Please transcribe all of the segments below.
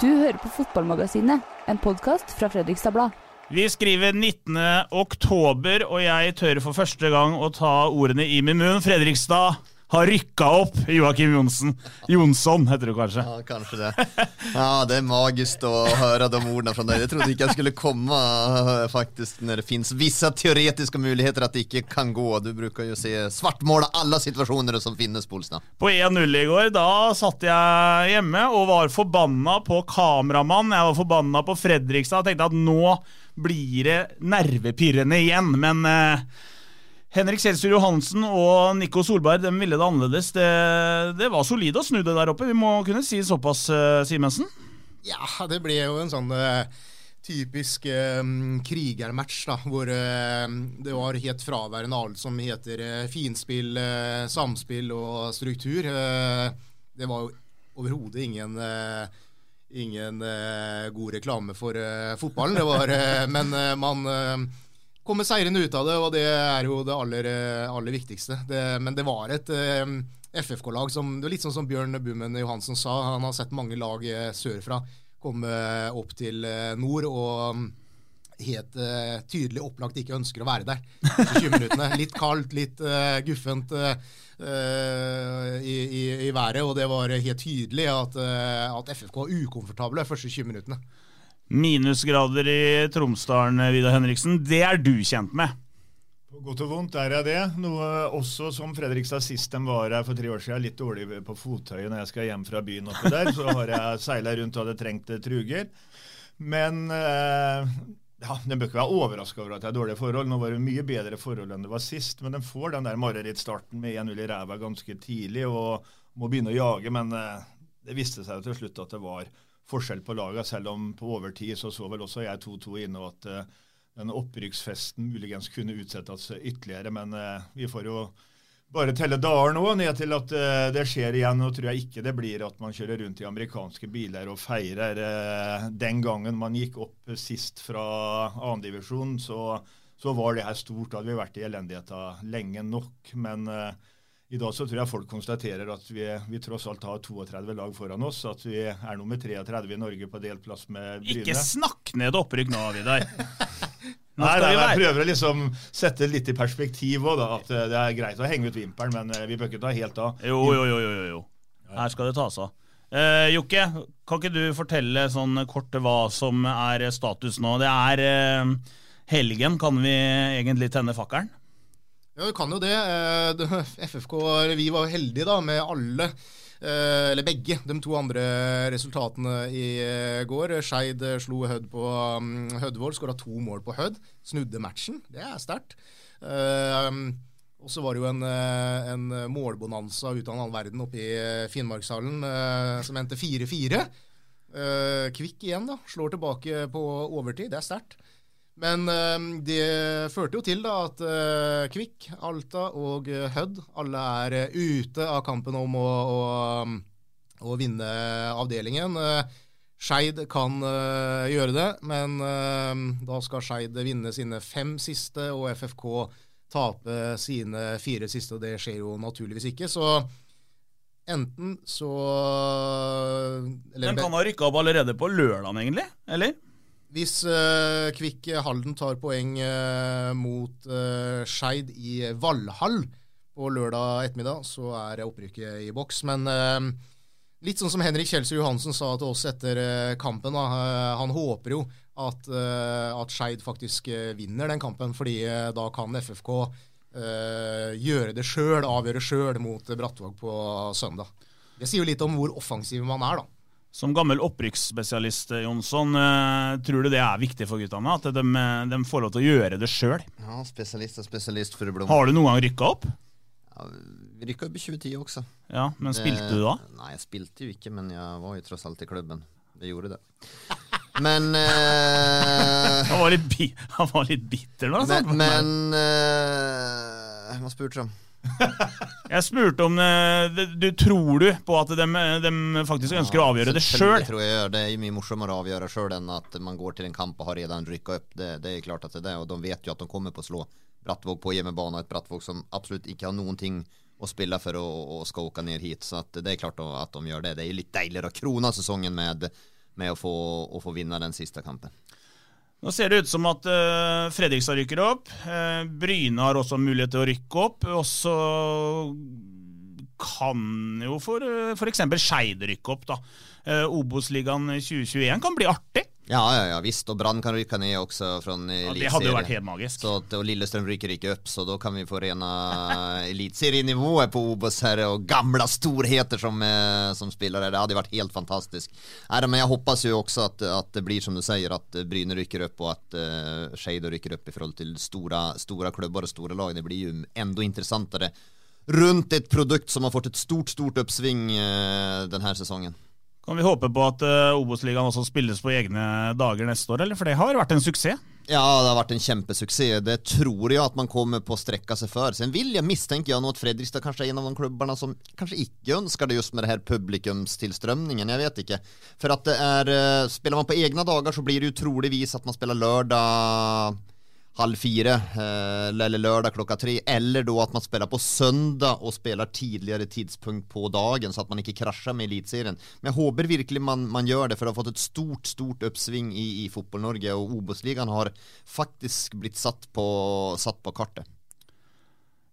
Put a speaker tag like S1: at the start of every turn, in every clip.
S1: Du hører på Fotballmagasinet, en podkast fra Fredrikstad Blad.
S2: Vi skriver 19. oktober, og jeg tør for første gang å ta ordene i min munn. Fredrikstad har rykka opp, Joakim Jonsson. Jonsson heter du kanskje.
S3: Ja, kanskje det. Ja, det er magisk å høre de ordene fra deg. Jeg trodde ikke jeg skulle komme faktisk når det finnes visse teoretiske muligheter at det ikke kan gå. Du bruker jo se svartmåle alle situasjoner som finnes på
S2: På 1-0 i går, da satt jeg hjemme og var forbanna på kameramann. Jeg var forbanna på Fredrikstad og tenkte at nå blir det nervepirrende igjen. Men eh, Henrik Selsrud Johansen og Nico Solberg de ville det annerledes. Det, det var solid å snu det der oppe. Vi må kunne si såpass, uh, Simensen?
S4: Ja, det ble jo en sånn uh, typisk uh, krigermatch, da, hvor det var helt fraværende alt som heter finspill, samspill og struktur. det var jo overhodet ingen Ingen god reklame for fotballen. Var, men man komme seirende ut av det, og det er jo det aller, aller viktigste. Det, men det var et eh, FFK-lag som det var litt sånn som Bjørn Bummen Johansen sa. Han har sett mange lag eh, sørfra komme opp til eh, nord og mm, helt uh, tydelig opplagt ikke ønsker å være der. 20 minuttene. Litt kaldt, litt uh, guffent uh, i, i, i, været, og det var helt tydelig at, at FFK var ukomfortable første 20 minuttene.
S2: Minusgrader i Tromsdalen, Vidar Henriksen. Det er du kjent med?
S5: På godt og vondt er jeg det. Noe også som Fredrikstad sist de var her for tre år siden, litt dårlig på fottøyet når jeg skal hjem fra byen oppe der. Så har jeg seila rundt og hadde trengt truger. Men eh, ja, Den bør ikke være overraska over at det er dårlige forhold. Nå var det mye bedre forhold enn det var sist. Men de får den der marerittstarten med 1-0 i ræva ganske tidlig og må begynne å jage. Men eh, det viste seg jo til slutt at det var forskjell på lagene, selv om på overtid så så vel også jeg 2-2 inne og at uh, den opprykksfesten muligens kunne utsettes ytterligere. Men uh, vi får jo bare telle dager nå, ned til at uh, det skjer igjen. Nå tror jeg ikke det blir at man kjører rundt i amerikanske biler og feirer. den gangen man gikk opp sist fra annendivisjon, så, så var det her stort. Da hadde vi vært i elendigheta lenge nok. men i dag så tror jeg folk konstaterer at vi, vi, tross alt har 32 lag foran oss. At vi er nummer 33 i Norge på delt plass med Bryne.
S2: Ikke snakk ned opprykk nå, Vidar.
S5: Nei, nei, jeg prøver å liksom sette litt i perspektiv òg, At eh, det er greit å henge ut vimpelen, men eh, vi bør ikke ta helt av.
S2: Jo, jo, jo. jo, jo. Her skal det tas av. Eh, Jokke, kan ikke du fortelle sånn kort hva som er status nå? Det er eh, helgen. Kan vi egentlig tenne fakkelen?
S4: Ja, vi kan jo det. Eh, FFK vi var heldige da med alle, eh, eller begge, de to andre resultatene i eh, går. Skeid slo Hødd på mm, Hødvold, skåra to mål på Hødd. Snudde matchen. Det er sterkt. Og så var det jo en, en målbonanza ut av annen verden oppe i Finnmarkshallen som endte 4-4. Kvikk igjen, da. Slår tilbake på overtid. Det er sterkt. Men uh, det førte jo til da at uh, Kvikk, Alta og uh, Hødd alle er uh, ute av kampen om å, å, å vinne avdelingen. Skeid kan gjøre det, men da skal Skeid vinne sine fem siste, og FFK tape sine fire siste, og det skjer jo naturligvis ikke. Så enten så
S2: eller, Den kan ha rykka opp allerede på lørdag, egentlig? Eller?
S4: Hvis uh, Kvikk Halden tar poeng uh, mot uh, Skeid i Valhall på lørdag ettermiddag, så er opprykket i boks. Men litt sånn som Henrik Kjelsrud Johansen sa til oss etter kampen, da, han håper jo at, at Skeid faktisk vinner den kampen, fordi da kan FFK gjøre det sjøl, avgjøre sjøl mot Brattvåg på søndag. Det sier jo litt om hvor offensiv man er, da.
S2: Som gammel opprykksspesialist, Jonsson, eh, tror du det er viktig for guttene? At de, de får lov til å gjøre det sjøl?
S3: Ja, spesialist og spesialist for Blom.
S2: Har du noen gang rykka opp?
S3: Ja, vi rykka opp i 2010 også.
S2: Ja, Men spilte du da?
S3: Nei, jeg spilte jo ikke, men jeg var jo tross alt i klubben. Jeg gjorde det. Men uh,
S2: Han var litt, han var litt bitter nå.
S3: Men, men uh, Hva spurte du om?
S2: Jeg spurte om eh, det- du tror du på at de, de faktisk ønsker å avgjøre det sjøl?
S3: Det tror jeg. Det er mye morsommere å avgjøre sjøl enn at man går til en kamp og har redan rykka opp. Det, det er klart at det er det, og de vet jo at de kommer på å slå Brattvåg på hjemmebane. Et Brattvåg som absolutt ikke har noen ting å spille for å, å skal åke ned hit. Så det er klart at de gjør det. Det er litt deiligere å krone sesongen med, med å, få, å få vinne den siste kampen.
S2: Nå ser det ut som at uh, Fredrikstad rykker opp. Uh, Bryne har også mulighet til å rykke opp. Og så kan jo for uh, f.eks. Skeid rykke opp. da. Uh, Obos-ligaen 2021 kan bli artig.
S3: Ja, ja, ja visst. Og Brann kan rykke ned også fra
S2: Ja, det hadde jo vært helt magisk.
S3: Så og Lillestrøm ryker ikke opp, så da kan vi få rena eliteserienivået på Obos her, og gamle storheter som, eh, som spillere. Det hadde vært helt fantastisk. Nei, men jeg håper jo også at, at det blir som du sier, at Bryne rykker opp, og at uh, Skeid rykker opp i forhold til store, store klubber og store lag. Det blir jo enda interessantere rundt et produkt som har fått et stort, stort oppsving uh, denne sesongen.
S2: Kan vi håpe på at uh, Obos-ligaen også spilles på egne dager neste år, eller? For det har vært en suksess.
S3: Ja, det har vært en kjempesuksess. Det tror jeg at man kommer på å strekke seg for. Sen vil jeg mistenke jeg at Fredrikstad kanskje er en av de klubbene som kanskje ikke ønsker det just med det her publikumstilstrømningen. Jeg vet ikke. For at det er eh, Spiller man på egne dager, så blir det jo troligvis at man spiller lørdag halv fire, eh, eller lørdag klokka tre, eller da at man spiller på søndag og spiller tidligere tidspunkt på dagen, så at man ikke krasjer med Eliteserien. Men jeg håper virkelig man, man gjør det, for det har fått et stort stort oppsving i, i Fotball-Norge, og Obos-ligaen har faktisk blitt satt på, satt på kartet.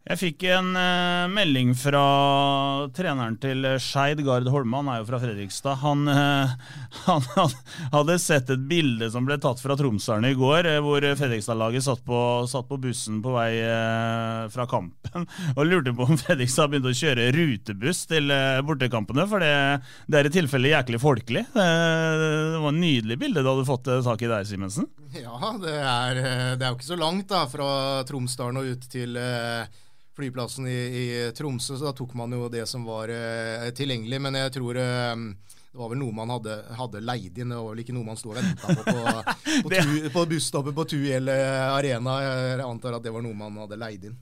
S2: Jeg fikk en uh, melding fra treneren til Skeid, Gard Holme. Han er jo fra Fredrikstad. Han, uh, han, hadde sett et bilde som ble tatt fra Tromsdalen i går, uh, hvor Fredrikstad-laget satt, satt, på bussen på vei fra kampen og lurte på om Fredrikstad begynte å kjøre rutebuss til bortekampene, for det, det, er i tilfelle jæklig folkelig. det var et nydelig bilde du hadde fått tak i der, Simensen.
S4: Ja, det er, det er jo ikke så langt da, fra Tromsdalen og ut til flyplassen i, i, Tromsø, så da tok man jo det som var uh, tilgjengelig. Men jeg tror uh, det var vel noe man hadde, hadde, leid inn, det var vel ikke noe man sto og venta på på, på, tu, på busstoppet på Tuel Arena. Jeg antar at det var noe man hadde leid inn.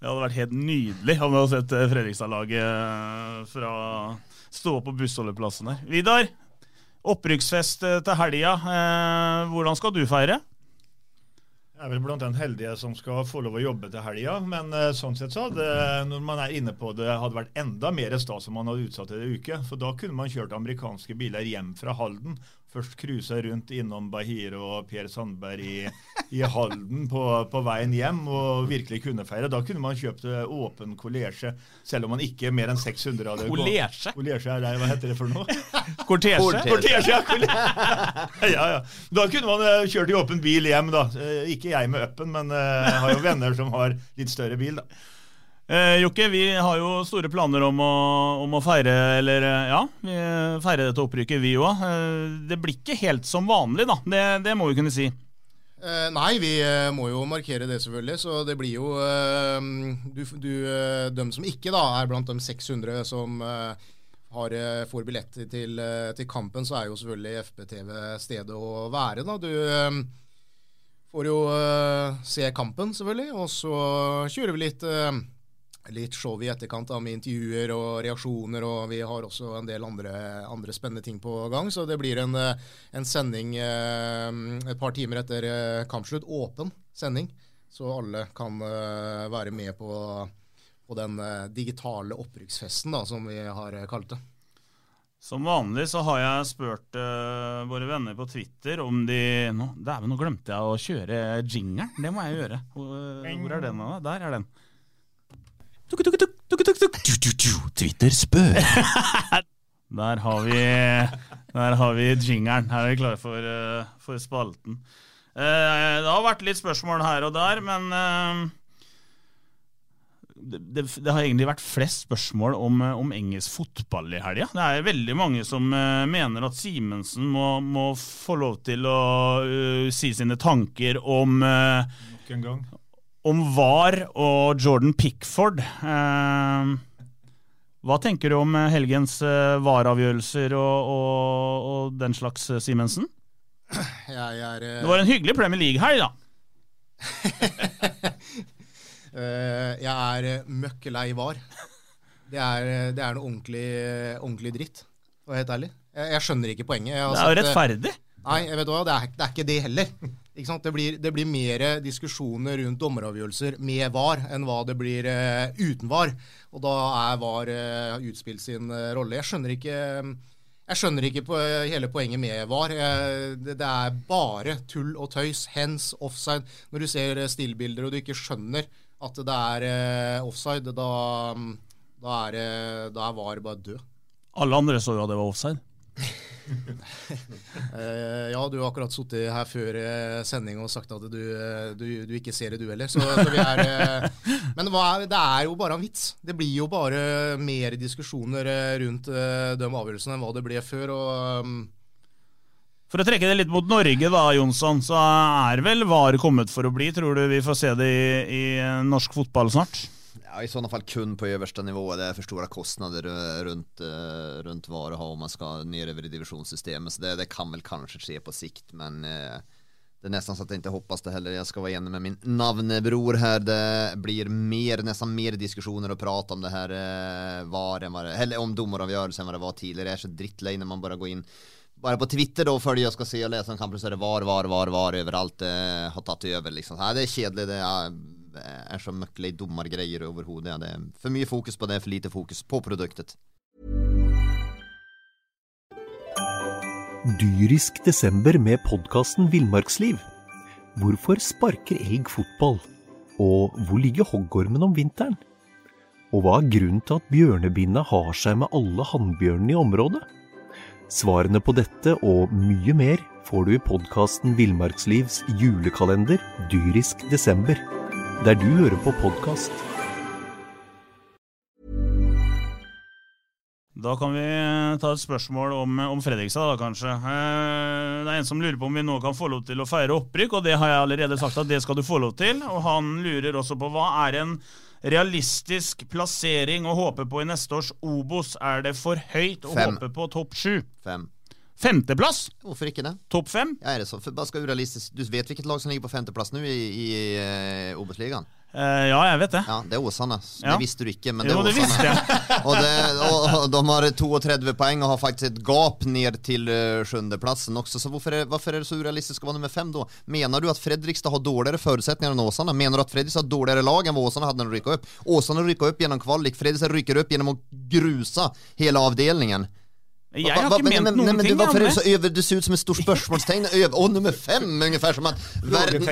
S2: Det hadde vært helt nydelig om vi hadde sett Fredrikstad-laget fra stå på bussholdeplassen der. Vidar, opprykksfest til helga. Hvordan skal du feire?
S5: Jeg er vel blant den heldige som skal få lov å jobbe til helga. Men uh, sånn sett så hadde, når man er inne på det, hadde vært enda mer stas om man hadde utsatt det en uke. For da kunne man kjørt amerikanske biler hjem fra Halden. Først cruisa rundt innom Bahir og Per Sandberg i, i Halden på, på, veien hjem og virkelig kunne feire. Da kunne man kjøpt åpen kolesje, selv om man ikke mer enn 600 hadde
S2: Kolesje?
S5: Kolesje er det, hva heter det for noe?
S2: Kortesje?
S5: Kortesje, ja, ja, ja. Da kunne man kjørt i åpen bil hjem, da. Ikke jeg med upen, men jeg har jo venner som har litt større bil, da.
S2: Eh, Jokke, vi har jo store planer om å, om å feire eller ja, vi feire dette opprykket, vi òg. Eh, det blir ikke helt som vanlig, da. Det, det må vi kunne si.
S4: Eh, nei, vi må jo markere det, selvfølgelig. Så det blir jo du, du, De som ikke da er blant de 600 som har, får billetter til, til, kampen, så er jo selvfølgelig FBTV stedet å være. da. Du får jo se kampen, selvfølgelig. Og så kjører vi litt litt show i etterkant da, med intervjuer og reaksjoner, og vi har også en del andre, andre spennende ting på gang. Så det blir en, en sending eh, et par timer etter eh, kampslutt. Åpen sending, så alle kan eh, være med på, på den digitale opprykksfesten, da, som vi har kalt det.
S2: Som vanlig så har jeg spurt uh, våre venner på Twitter om de nå, Dæven, nå glemte jeg å kjøre jingeren. Det må jeg gjøre. Hvor, hvor er den? Da? Der er den.
S6: Twitter spør.
S2: Der har vi Der har vi jingeren. Her er vi klare for, uh, for spalten. Uh, det har vært litt spørsmål her og der, men uh, det, det, det, har egentlig vært flest spørsmål om, om engelsk fotball i helga. Det er veldig mange som mener at Simensen må, må, få lov til å si sine tanker om
S5: Nok en gang
S2: om VAR og Jordan Pickford. Eh, hva tenker du om eh, helgens eh, VAR-avgjørelser og, og, og, den slags, Simensen?
S4: Jeg er
S2: Det var en hyggelig Premier League-helg, da.
S4: Jeg er møkk lei var. Det er, det er noe ordentlig, ordentlig dritt, for å være helt ærlig. Jeg, jeg skjønner ikke poenget.
S2: Det er jo rettferdig.
S4: Nei, jeg vet hva, det er, det er ikke det heller. Ikke? Det, blir, det blir mer diskusjoner rundt dommeravgjørelser med VAR enn hva det blir uh, uten VAR. Og da er VAR uh, utspilt sin uh, rolle. Jeg skjønner ikke jeg skjønner ikke på hele poenget med VAR. Det, det er bare tull og tøys. Hens, offside. Når du ser stillbilder og du ikke skjønner at det er offside, da, da, er, da er VAR bare død.
S2: Alle andre så jo at det var offside.
S4: Eh, ja, du har akkurat sittet her før eh, sending og sagt at du, eh, du, du ikke ser det, du heller. Så, så er, men er, det er jo bare en vits. Det blir jo bare mer diskusjoner rundt de avgjørelsene enn hva det ble før. og... um,
S2: For å trekke det litt mot Norge, da, Jonsson, så er vel VAR kommet for å bli. Tror du vi får se det i, i norsk fotball snart?
S3: Ja, I sådana fall kun på översta nivå. Det är för stora kostnader rundt runt, eh, runt VAR att ha om man ska ner över i divisionssystemet. Så det, det kan väl kanske ske på sikt. Men eh, det är nästan så att jag inte hoppas det heller. Jag ska vara enig med min navnebror här. Det blir mer, nästan mer diskussioner och prat om det här eh, VAR än vad det, eller om domaravgörelsen än det var tidigare. Det är så drittlej när man bare går in bara på Twitter då följer jag ska se och läsa om kampen så är det VAR, VAR, VAR, VAR överallt eh, har tagit över liksom. Så det är kedligt, det är, är så mycket domargrejer över Ja, Det är för mycket fokus på det, för lite fokus på produktet.
S6: Dyrisk desember med podkasten Villmarksliv. Hvorfor sparker elg fotball? Og hvor ligger hoggormen om vinteren? Og hva er grunnen til at bjørnebinna har seg med alle hannbjørnene i området? Svarene på dette og mye mer får du i podkasten Villmarkslivs julekalender Dyrisk desember, der du hører på podkast.
S2: Da kan vi ta et spørsmål om, om Fredrikstad, da kanskje. Eh, Det er en som lurer på om vi nå kan få lov til å feire opprykk, og det har jeg allerede sagt at det skal du få lov til. Og han lurer også på hva er en realistisk plassering å håpe på i neste års Obos? Er det for høyt å
S3: Fem.
S2: håpe på topp sju?
S3: Fem.
S2: Femteplass?
S3: Hvorfor ikke det?
S2: Topp fem?
S3: Ja, er det så? För bara ska. Du vet hvilket lag som ligger på femteplass nå nu i, i eh, Obos-ligaen?
S2: Uh, ja, jeg vet det.
S3: Ja, det er Åsane.
S2: Ja.
S3: Det visste du ikke, men det
S2: Jo, er
S3: Åsane. Det, och, och de har 32 poeng og har faktisk et gap ned til uh, også, platsen. Så hvorfor er, hvorfor er, det så urealistisk å være nummer fem da? Mener du at Fredrikstad har dårligere forutsetninger enn Åsane? Mener du at Fredrikstad har dårligere lag Enn Åsane hadde hade när de rykka opp? Åsane rykka opp gjennom kvalik, Fredrikstad rykker opp gjennom å gruse hele avdelningen.
S2: Jeg har ikke
S3: men-
S2: ment
S3: men-
S2: noen
S3: nej, men
S2: ting.
S3: det ser ut som et stort spørsmålstegn. över, och nummer fem ungefär som at
S5: verden,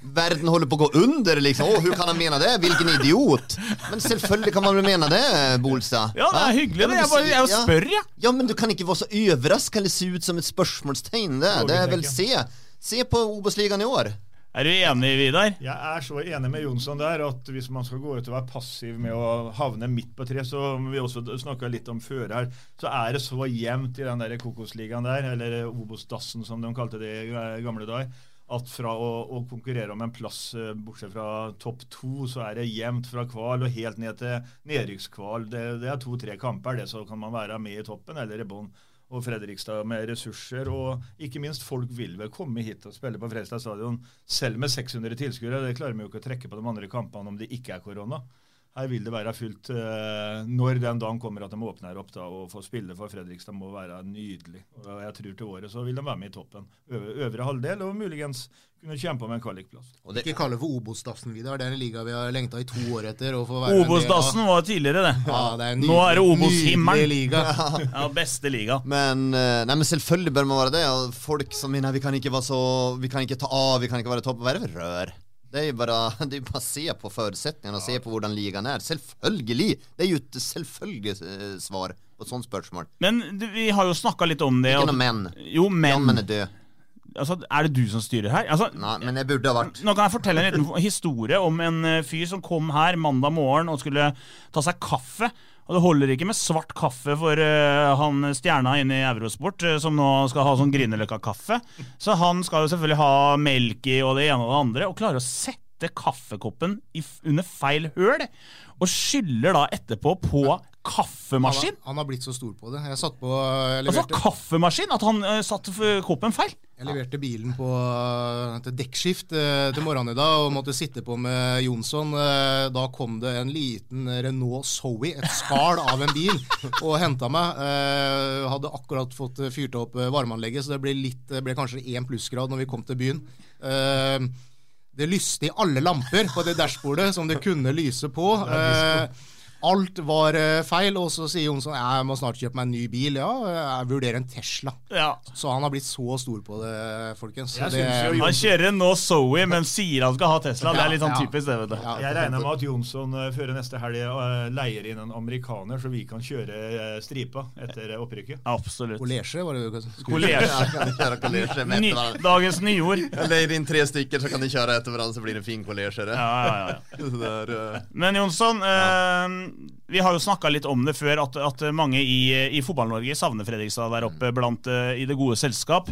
S3: verden, holder på å gå under liksom. Å, hur kan han mena det? Vilken idiot! Men selvfølgelig kan man vel mena det, Bolstad?
S2: Ja, det er hyggelig.
S3: men
S2: det. Jeg bare jeg
S3: ja.
S2: spør, jeg.
S3: Ja, men du kan ikke være så overraska eller se ut som et spørsmålstegn. det. Det er vel se. Se på Obos-ligaen i år.
S2: Er du enig, Vidar?
S5: Jeg er så enig med Jonsson der at hvis man skal gå ut og være passiv med å havne midt på tre, så vi også snakka litt om før her, så er det så jevnt i den der Kokosligaen der, eller Obos-dassen som de kalte det i gamle dager, at fra å, å konkurrere om en plass eh, bortsett fra topp to, så er det jevnt fra kval og helt ned til nedrykkskval. Det, det er to-tre kamper, det, så kan man være med i toppen eller i bånn og Fredrikstad med ressurser. Og ikke minst, folk vil vel komme hit og spille på Fredrikstad stadion selv med 600 tilskuere. Det klarer vi jo ikke å trekke på de andre kampene om det ikke er korona. Her vil det være fullt eh, når den dagen kommer at de åpner opp da, og får spille for Fredrikstad må være nydelig. Og jeg tror til året så vil de være med i toppen. Øvre, øvre halvdel, og muligens kunne kjempe om en kvalikplass.
S3: Og det,
S4: Ikke kalle det for Obos-dassen, Vidar. Det er en liga vi har lengta i to år etter. å få av.
S2: Obos-dassen var tidligere, det.
S4: Ja, det er en
S2: Nå er det
S4: nydelig-
S2: Obos-himmelen.
S4: Ja.
S2: Ja, beste liga.
S3: Men, eh, nei, men selvfølgelig bør man være det. Folk som mener vi kan ikke være så Vi kan ikke ta av, vi kan ikke være topp. Hva er det for rør? Det er jo bare, det er bare å se på forutsetningene og se på hvordan ligaen er. Selvfølgelig! Det er jo et selvfølgelig eh, svar på et sånt spørsmål.
S2: Men du, vi har jo snakka litt om det.
S3: Ikke noe men.
S2: Jo, men,
S3: Jammen er død.
S2: altså, Er det du som styrer her? Altså,
S3: Nei, men jeg burde ha vært
S2: Nå kan jeg fortelle en liten historie om en eh, fyr som kom her mandag morgen og skulle ta seg kaffe. Og det holder ikke med svart kaffe for uh, han stjerna inne i Eurosport, uh, som nå skal ha sånn Grünerløkka-kaffe. Så han skal jo selvfølgelig ha melk i og det ene og det andre, og klarer å sette kaffekoppen i, under feil høl, og skyller da etterpå på
S4: Han,
S2: kaffemaskin.
S4: har- han har blitt så stor på det. Jeg satt på Jeg
S2: Altså kaffemaskin! At han uh, satte f- koppen feil.
S4: jeg leverte bilen på til dekkskift uh, til morgenen i dag og måtte sitte på med Jonsson. Uh, Da kom det en liten Renault Zoe, et skall av en bil, og henta meg. Eh, Hadde akkurat fått fyrt opp eh, varmeanlegget, så det ble, litt, ble kanskje én plussgrad når vi kom til byen. Eh, Det lyste i alle lamper på det dashbordet som det kunne lyse på. Eh, Alt var eh, feil, og så sier Jonsson jeg må snart kjøpe meg en ny bil. Ja, jeg vurderer en Tesla.
S2: Ja.
S4: Så han har blitt så stor på det, folkens.
S5: Jeg
S4: det,
S5: jo
S2: Han kjører nå Zoe, men sier han skal ha Tesla. Det er litt sånn typisk, det, vet du.
S5: Jeg regner med at Jonsson eh, før neste helg eh, leier inn en amerikaner, så vi kan kjøre stripa etter opprykket.
S2: Absolutt.
S4: Kolesje, var det du
S2: Kolesje. Ny, dagens nyord.
S3: Leier inn in tre stykker, så kan de kjøre etter hverandre, så blir det en fin kolesje.
S2: Ja, ja, ja.
S3: Så där,
S2: Men Jonsson, eh, vi har jo snakka litt om det før, at, at mange i, i Fotball-Norge savner Fredrikstad der oppe blant eh, i det gode selskap.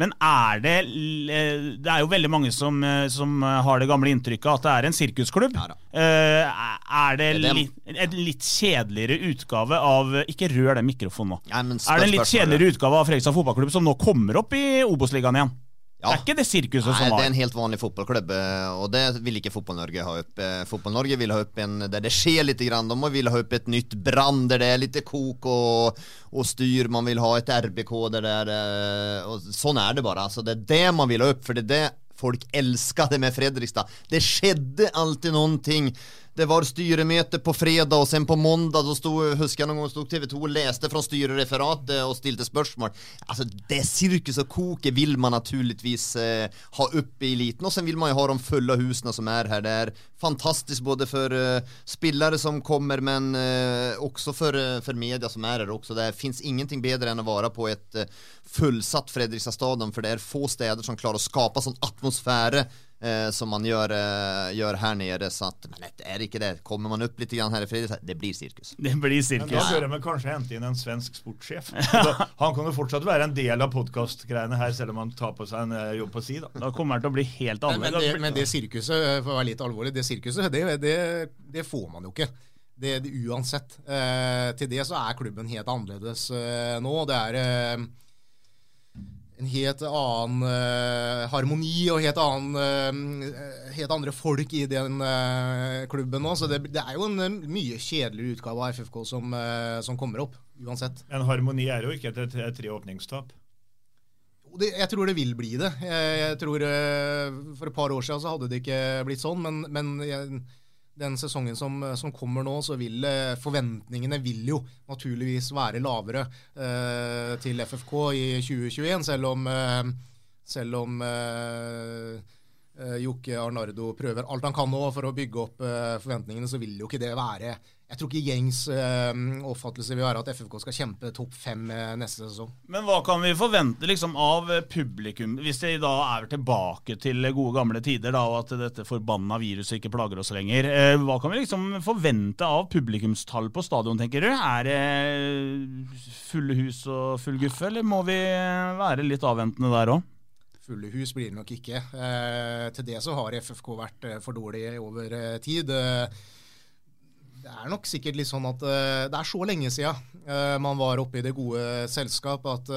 S2: Men er det eh, Det er jo veldig mange som, eh, som har det gamle inntrykket at det er en sirkusklubb.
S3: Ja.
S2: Er det
S3: Det er
S2: litt, en litt kjedeligere utgave av Ikke rør den mikrofonen nå.
S3: Men
S2: Er det en litt kjedeligere utgave av Fredrikstad fotballklubb som nå kommer opp i Obos-ligaen igjen?
S3: Ja.
S2: Det er ikke det sirkuset
S3: Nei,
S2: som
S3: det er en helt vanlig fotballklubb, og det vil ikke Fotball-Norge ha opp. Eh, Fotboll-Norge vil ha opp en der det skjer litt, grann. De vil ha opp et nytt brand der det er litt kok og, og, styr. Man vil ha et RBK der det er eh, och sån det bare. Altså, det er det man vil ha opp, for det er det folk älskade med Fredrikstad. Det skjedde alltid någonting. Det var styremøte på fredag og sen på måndag husker stod, noen gång stod TV2 og läste fra styrereferatet og stilte spørsmål. Altså, det cirkus og koket vil man naturligvis eh, ha opp i eliten og sen vil man jo ha de fulle husene som er her. Det er fantastisk både for eh, spillere som kommer men eh, også for, for, media som er her også. Det fins ingenting bedre enn å være på et eh, fullsatt Fredrikstadstadion for det er få steder som klarer å skapa sånn atmosfär eh, som man gjør, eh, gjør, her nede. Så at, men det er ikke det. Kommer man opp litt grann här i Fredrikstad, det blir sirkus.
S2: Det blir
S5: Men da bør de kanskje hente inn en svensk sportssjef. Han kan jo fortsatt være en del av podkastgreiene her, selv om han tar på seg en eh, jobb på si. da.
S2: Da kommer han til å bli helt
S4: Men, men,
S2: annerledes.
S4: men det sirkuset, for å være litt alvorlig, det sirkuset, det, det, det får man jo ikke. Det, det Uansett. Eh, til det så er klubben helt annerledes eh, nå. Det er eh, en helt annen uh, harmoni og helt, annen, uh, helt andre folk i den uh, klubben nå. Så det, det er jo en mye kjedeligere utgave av FFK som, som kommer opp, uansett.
S5: En harmoni er jo ikke et, tre åpningstap.
S4: Det, jeg tror det vil bli det. Jeg, jeg tror For et par år siden så hadde det ikke blitt sånn, men, men jeg, den sesongen som, som kommer nå, så vil eh, forventningene vil jo naturligvis være lavere eh, til FFK i 2021, selv om, eh, selv om eh, eh, Jokke Arnardo prøver alt han kan nå for å bygge opp eh, forventningene, så vil jo ikke det være Jeg tror ikke gjengs eh, oppfattelse vil være at FFK skal kjempe topp fem eh, neste sesong.
S2: Men hva kan vi forvente liksom av publikum, hvis de da er tilbake til gode gamle tider, da, og at dette forbanna viruset ikke plager oss lenger? Eh, Hva kan vi liksom forvente av publikumstall på stadion, tenker du? Er det fulle hus og full guffe, eller må vi være litt avventende der òg?
S4: Fulle hus blir det nok ikke. Eh, til det så har FFK vært eh, for dårlig over eh, tid. Det er nok sikkert litt sånn at det er så lenge siden man var oppe i det gode selskap at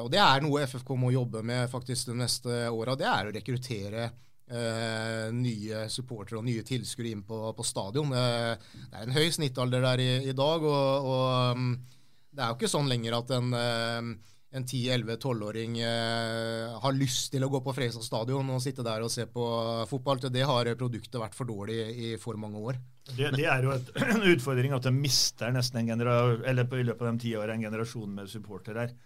S4: Og det er noe FFK må jobbe med faktisk de neste åra. Det er å rekruttere Uh, nye supportere og nye tilskuere inn på, på stadion. Uh, det er en høy snittalder der i, i dag, og, og um, det er jo ikke sånn lenger at en eh, en 10-11-12-åring eh, har lyst til å gå på Fredrikstad stadion og sitte der og se på fotball. Det har produktet vært for dårlig i for mange år.
S5: Det, det er jo et, en utfordring at de mister nesten en genera eller på, i løpet av de ti årene en generasjon med supportere her.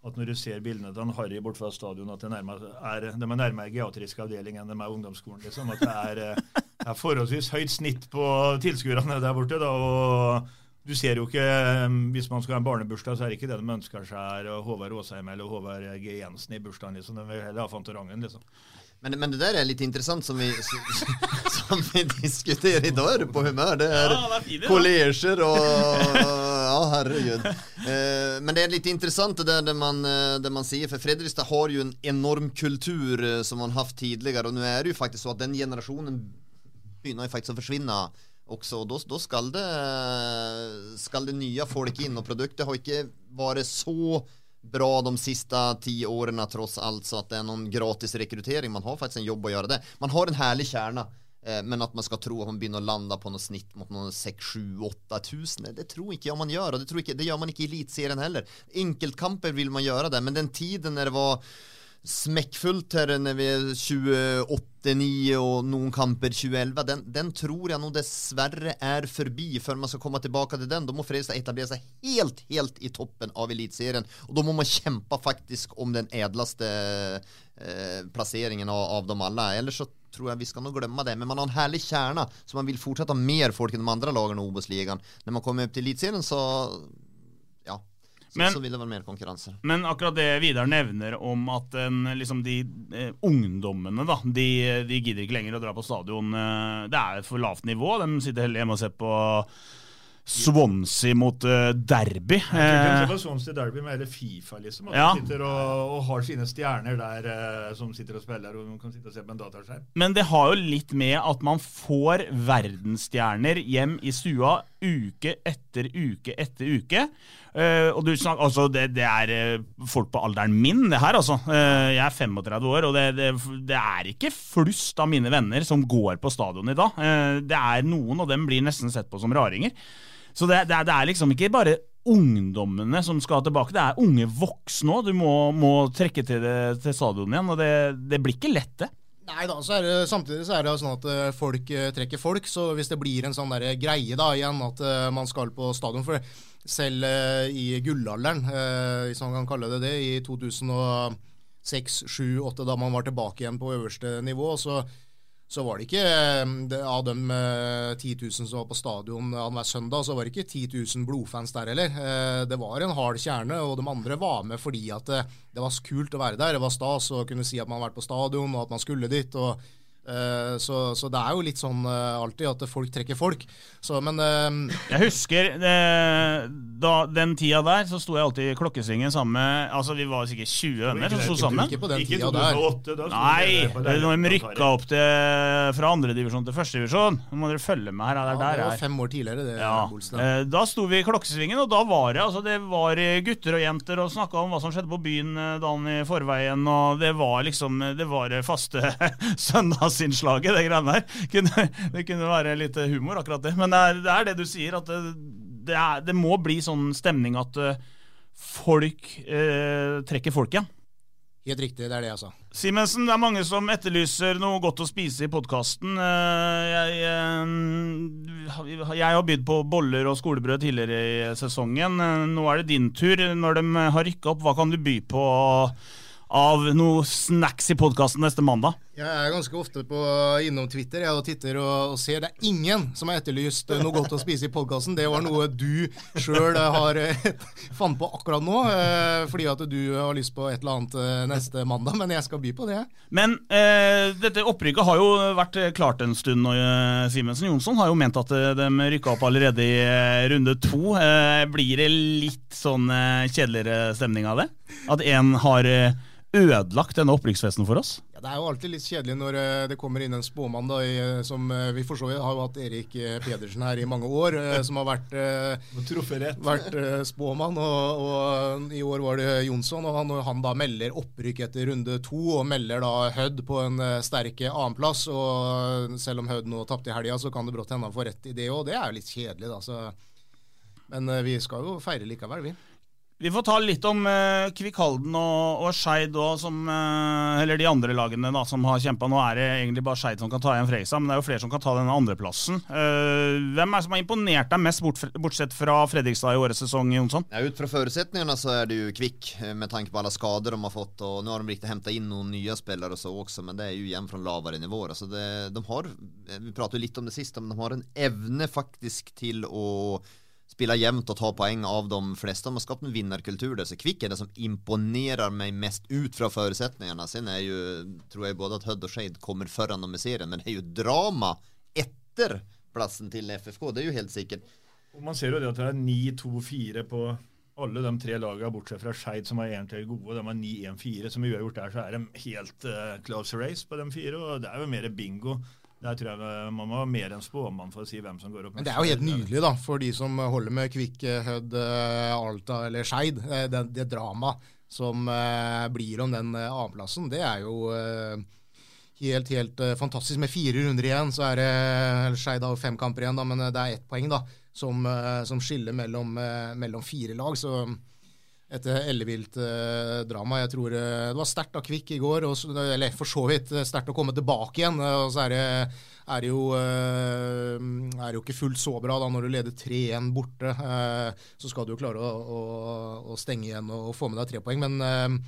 S5: At når du ser bildene til Harry bort fra stadion, at nærmere er, de er nærmere geatrisk avdeling enn de er ungdomsskolen. liksom, At det er, eh, er forholdsvis høyt snitt på tilskuerne der borte. da, og du ser jo ikke, eh, Hvis man skal ha en barnebursdag, så er det ikke det de ønsker seg er Håvard Åsheim eller Håvard G. Jensen i bursdagen. liksom, De vil heller ha Fantorangen. liksom.
S3: Men, men det der er litt interessant, som vi, som vi diskuterer i dag. på humør. Det er
S2: Ja, det
S3: kolleger och ja, herregud. Eh, men det er litt interessant det der det man, eh, det man sier. for Fredrikstad har jo en enorm kultur som man haft tidligere, og nå er det jo faktisk så at den generasjonen begynner jo faktisk å forsvinne også, og da skal det, skal det nye folk inn, og produktet har ikke vært så bra de siste ti årene tross alt, så at det er noen gratis rekruttering. Man har faktisk en jobb å gjøre det. Man har en herlig kjerne. Eh, men at man skal tro at man begynner å lande på noe snitt mot noen 6-7-8 det tror ikke jeg man gjør. Og det, ikke, det gjør man ikke i Eliteserien heller. Enkeltkamper vil man gjøre det, men den tiden når det var smekkfullt her når vi er 28-9 og noen kamper 2011, den, den, tror jeg nå dessverre er forbi. Før man skal komme tilbake til den, da må Fredrikstad etablere seg helt, helt i toppen av Eliteserien. Og da må man kjempe faktisk om den edleste eh, plasseringen av, av dem alle. Ellers så tror jeg vi skal nå glemme det. Men man har en herlig kjerne, så man vil fortsette mer folk enn de andre lagene i Obos-ligaen. Når man kommer opp til Eliteserien, så så, men, så vil det være mer konkurranse.
S2: Men akkurat det Vidar nevner om at en, liksom de eh, ungdommene da, de, de, gidder ikke lenger å dra på stadion. Eh, det er for lavt nivå. De sitter heller hjemme og ser på Swansea mot uh, Derby. Jeg
S5: tror ikke Swansea Derby med hele Fifa, liksom. At ja. de sitter og, og, har sine stjerner der uh, som sitter og spiller, og kan sitte og se på en dataskjerm.
S2: Men det har jo litt med at man får verdensstjerner hjem i stua uke etter uke etter uke. Uh, og du snakker, altså det, det, er folk på alderen min, det her, altså. jeg er 35 år, og det, det, det, er ikke flust av mine venner som går på stadion i dag. det er noen, og dem blir nesten sett på som raringer. Så det, det, det, er liksom ikke bare ungdommene som skal tilbake, det er unge voksne òg. Du må, må, trekke til, det, til stadion igjen, og det, det blir ikke lett, det.
S4: Nei da, så det, samtidig så er det sånn at eh, folk eh, trekker folk. Så hvis det blir en sånn der greie da igjen at uh, man skal på stadion For selv uh, i gullalderen, uh, hvis man kan kalle det det, i 2006, 7, 8, da man var tilbake igjen på øverste nivå, så så var det ikke eh, Av de 10 000 som var på stadion annenhver søndag, så var det ikke 10 000 blodfans der heller. Eh, det var en hard kjerne, og de andre var med fordi at det, var kult å være der. Det var stas å kunne si at man har vært på stadion, og at man skulle dit. og Eh, så, så, det er jo litt sånn uh, alltid at folk trekker folk. Så, men uh,
S2: Jeg husker da, den tida der, så sto jeg alltid i klokkesvingen sammen med Altså Vi var sikkert 20 venner som sto sammen.
S4: Ikke på den
S5: ikke
S4: tida
S5: 2008,
S2: der. Nei, når de rykka opp til, fra andredivisjon til førstedivisjon. Nå må dere følge med her.
S4: Det,
S2: ja, det
S4: var fem år tidligere, det.
S2: Ja. Da sto vi i klokkesvingen, og da var det altså det var gutter og jenter og snakka om hva som skjedde på byen dagen i forveien, og det var liksom Det var faste søndags innslaget, det greiene der. Det kunne være litt humor, akkurat det. Men det er det, er det du sier, at det, det, er, det, må bli sånn stemning at eh, folk eh, trekker folk igjen.
S4: Helt riktig, det er det jeg sa.
S2: Simensen, det er mange som etterlyser noe godt å spise i podkasten. Eh, jeg, jeg, jeg, har bydd på boller og skolebrød tidligere i sesongen. Nå er det din tur. Når de har rykka opp, hva kan du by på? av noe snacks i podkasten neste mandag?
S4: Jeg er ganske ofte på, innom Twitter jeg og titter og, og, ser det er ingen som har etterlyst noe godt å spise i podkasten. Det var noe du sjøl har eh, fant på akkurat nå, eh, fordi at du har lyst på et eller annet eh, neste mandag. Men jeg skal by på det.
S2: Men eh, dette opprykket har jo vært klart en stund. og Simensen Jonsson har jo ment at de rykka opp allerede i runde to. Eh, blir det litt sånn kjedeligere stemning av det? At én har ødelagt denne opprykksfesten for oss?
S4: Ja, Det er jo alltid litt kjedelig når uh, det kommer inn en spåmann, da, eh, som uh, vi for så vidt har jo hatt Erik Pedersen her i mange år, som har vært, vært spåmann. Og, og, i år var det Jonsson, og han, han, da melder opprykk etter runde to, og melder da Hødd på en sterk annenplass. Og selv om Hødd nå tapte i helga, så kan det brått hende han får rett i det òg. Det er jo litt kjedelig, da. Så. Men vi skal jo feire likevel, vi.
S2: Vi får ta litt om uh, Kvikk Halden og, og Skeid òg, uh, eller de andre lagene da, som har kjempa. Nå er det egentlig bare Skeid som kan ta igjen Freisa, men det er jo flere som kan ta denne andreplassen. Uh, hvem er det som har imponert deg mest, bort, bortsett fra Fredrikstad i årets sesong, Jonsson?
S3: Ja, ut fra forutsetningene så er det jo Kvikk, med tanke på alle skader de har fått. og Nå har de riktig henta inn noen nye spillere så også, men det er jo igjen fra lavere nivåer. Altså det, de har, vi pratet jo litt om det siste, men de har en evne faktisk til å spiller jevnt og tar poeng av de fleste. De har skapt en vinnerkultur der. Så Kvikk er det som imponerer meg mest ut fra forutsetningene. Sen er jo, tror jeg både at Hødd og Shade kommer foran dem i serien, men det er jo drama etter plassen til FFK. Det er jo helt sikkert.
S5: Og Man ser jo det at det er 9-2-4 på alle de tre lagene, bortsett fra Skeid, som er egentlig gode. De har 9-1-4. Som vi har gjort der, så er de helt uh, close race på de fire. Og det er jo mer bingo. Der tror jeg eh, man må mer enn spåmann for å si hvem som går opp.
S4: Men det er jo helt nydelig, da, for de som holder med Kvikk, Hødd, eh, Alta eller Skeid. Det, det dramaet som uh, blir om den annenplassen, det er jo helt, helt fantastisk. Med fire runder igjen, så er det Skeid har fem kamper igjen, da, men det er ett poeng da, som, som skiller mellom, mellom, fire lag. Så et ellevilt drama. Jeg tror det var sterkt av Kvikk i går, og, eller for så vidt sterkt å komme tilbake igjen. og så er det er jo, er jo ikke fullt så bra da når du leder 3-1 borte. Så skal du jo klare å, å, å stenge igjen og, få med deg tre poeng. Men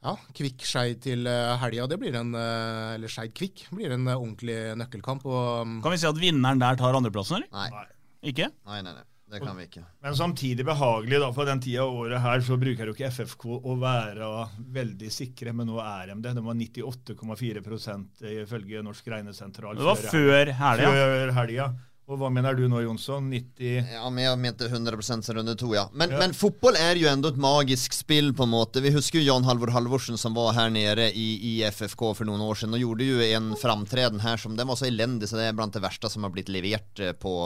S4: ja, Kvikk Skeid til eh, helga, det blir en eh, eller Skeid Kvikk blir en eh, ordentlig nøkkelkamp. Og,
S2: kan vi si at vinneren der tar andreplassen, eller?
S3: Nei.
S2: Ikke?
S3: Nei, nei, nei. Det kan vi ikke.
S5: Men samtidig behagelig, da, for den tida av året her så bruker jo ikke FFK å være veldig sikre, men nå er de det. De var 98,4% ifølge Norsk regnesentral.
S2: Det var før helga.
S5: Før helga. Og hva mener du nå, Jonsson? 90
S3: Ja, men jeg mente 100 som runde to, ja. Men, ja. men fotball er jo enda et magisk spill, på en måte. Vi husker jo Jan Halvor Halvorsen som var her nede i, i, FFK for noen år siden, og gjorde jo en framtreden her som den var så elendig, så det er blant det verste som har blitt levert eh, på,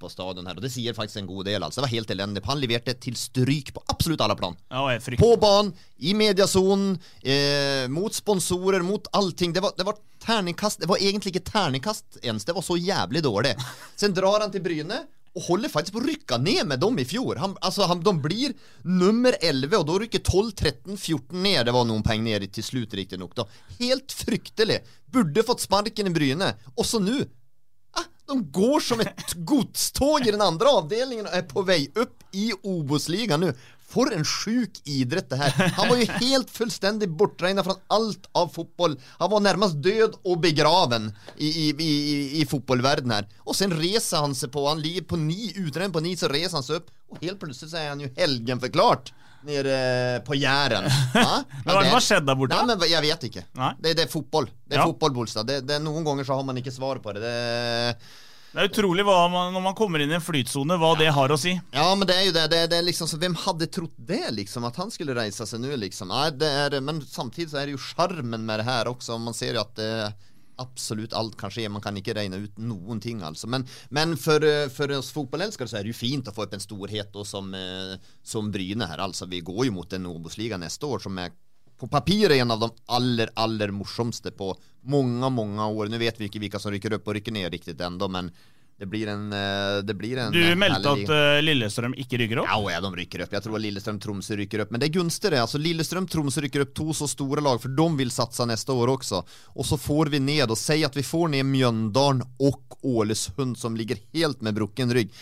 S3: på stadion her. Og det sier faktisk en god del, altså. Det var helt elendig. Han leverte til stryk på absolutt alle plan.
S2: Ja,
S3: på banen, i mediasonen, eh, mot sponsorer, mot allting. Det var, det var terningkast Det var egentlig ikke terningkast ens, det var så jævlig dårlig. Sen drar han til Bryne og holder faktisk på å rykke ned med dem i fjor. Han, altså, han, de blir nummer 11, og da rykker 12, 13, 14 ned. Det var noen penger ned til slutt, riktignok. Helt fryktelig. Burde fått sparken i Bryne. Også nå De går som et godstog i den andre avdelingen og er på vei opp i Obos-ligaen nå. For en sjuk idrett det her. Han var jo helt fullstendig bortregna fra alt av fotball. Han var nærmest død og begraven i, i, i, i fotballverdenen her. Og så reiser han seg på Han ligger på ni, utregnet på ni, så reiser han seg opp, og helt plutselig så er han jo helgenforklart nede på Jæren. Ja?
S2: Hva har skjedd der borte?
S3: Nei, men Jeg vet ikke. Det, det, er fotball. Det er ja. fotballbolstad. Det, det, noen ganger så har man ikke svar på det. det
S2: det er utrolig man, når man kommer inn i en flytsone, hva det har å si.
S3: Ja, men det er jo det. det, det er liksom, så Hvem hadde trodd det, liksom? At han skulle reise seg nå, liksom? Nei, det er, men samtidig så er det jo sjarmen med det her også. Man ser jo at det absolutt alt kan skje. Man kan ikke regne ut noen ting, altså. Men, men for, for, oss fotballelskere så er det jo fint å få opp en storhet som, eh, som Bryne her. Altså, vi går jo mot en Obos-liga neste år som er på papiret en av de aller, aller morsomste på mange, mange år. Nå vet vi ikke hvilke som rykker opp og rykker ned riktig ennå, men det blir en, eh, det blir en
S2: Du meldte at uh, Lillestrøm ikke rykker opp?
S3: Ja, ja, de rykker opp. Jeg tror Lillestrøm-Tromsø rykker opp. Men det er gunstig, det. Altså, Lillestrøm-Tromsø rykker opp to så store lag, for de vil satse neste år også. Og så får vi ned, og si at vi får ned Mjøndalen og Ålesund, som ligger helt med brukken rygg.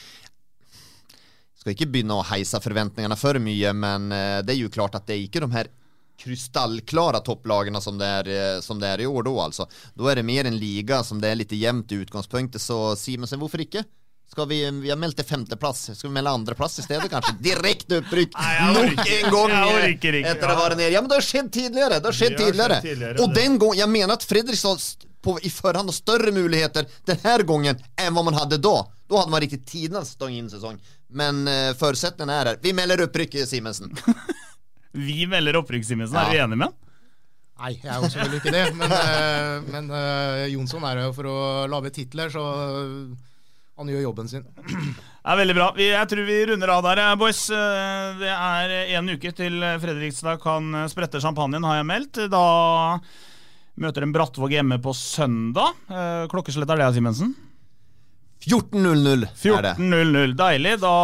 S3: Skal ikke begynne å heise forventningene for mye, men det er jo klart at det er ikke de her krystallklara topplagene som det, er, eh, som det er i år, da altså. Da er det mer en liga som det er litt jevnt i utgangspunktet, så Simensen, hvorfor ikke? Skal vi, vi har meldt til femteplass. Skal vi melde andreplass i stedet, kanskje? Direkte opprykk nok en gang! Etter å være nede. Ja, men det har skjedd tidligere! Det har skjedd tidligere. tidligere. Og den gang, jeg mener at Fredrikstad på, i forhånd har større muligheter denne gangen enn hva man hadde da. Da hadde man riktig tidenes stang-inn-sesong. Men uh, forutsetningen er her. Vi melder opprykk, Simensen.
S2: Vi melder opprykk, Simensen. Ja. Er du enig med han?
S4: Nei, jeg er jo selvfølgelig ikke det. Men, uh, men uh, Jonsson er jo for å lage titler, så han gjør jobben sin.
S2: Det er veldig bra. Jeg tror vi runder av der, eh, boys. Det er en uke til Fredrikstad kan sprette champagnen, har jeg meldt. Da møter en Brattvåg hjemme på søndag. Klokkeslett er det, Simensen?
S3: 14.00 er det.
S2: 14.00. Deilig. Da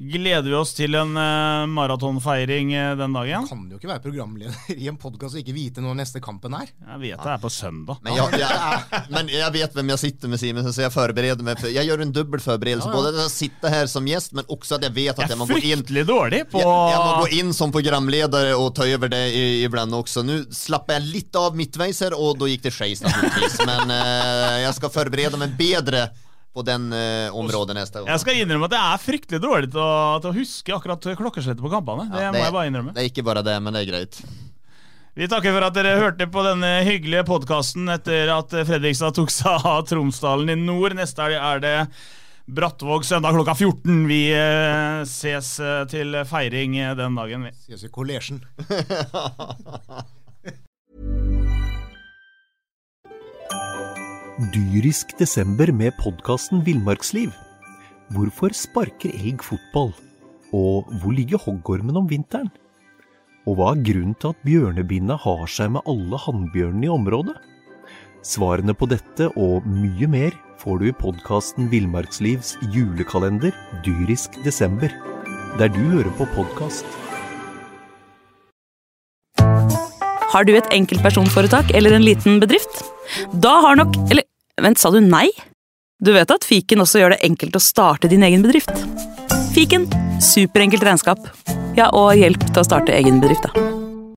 S2: gleder vi oss til en uh, maratonfeiring uh, den dagen.
S4: Kan jo ikke være programleder i en podkast og ikke vite når neste kampen er.
S2: Jeg vet det er på søndag.
S3: Men jeg, jeg, men jeg vet hvem jeg sitter med, Simen, så jeg forbereder meg. Jeg gjør en dobbel forberedelse. Ja, ja. Både å sitte her som gjest, men også at jeg vet at jeg, jeg må gå inn
S2: dårlig på
S3: jeg, jeg, må gå inn som programleder og ta over det iblant også. Nå slapper jeg litt av midtveis her, og da gikk det skeis, naturligvis. Men uh, jeg skal forberede meg bedre på den uh, området neste
S2: gang. Jeg skal innrømme at det er fryktelig dårlig til å, til å huske akkurat klokkeslettet på kampene. Det, ja, det, må jeg bare innrømme.
S3: Det er ikke bare det, men det er greit.
S2: Vi takker for at dere hørte på denne hyggelige podkasten etter at Fredrikstad tok seg av Tromsdalen i nord. Neste helg er det Brattvåg søndag klokka 14. Vi eh, ses eh, til feiring den dagen, vi.
S4: Ses i kollesjen.
S6: Dyrisk desember med podkasten Villmarksliv. Hvorfor sparker elg fotball? Og hvor ligger hoggormen om vinteren? Og hva er grunnen til at bjørnebinna har seg med alle hannbjørnene i området? Svarene på dette og mye mer får du i podkasten Villmarkslivs julekalender Dyrisk desember, der du hører på podkast.
S7: Har du et enkeltpersonforetak eller en liten bedrift? Da har nok vent, sa du nei? Du vet at fiken også gjør det enkelt å starte din egen bedrift? Fiken superenkelt regnskap. Ja, og hjelp til å starte egen bedrift, da.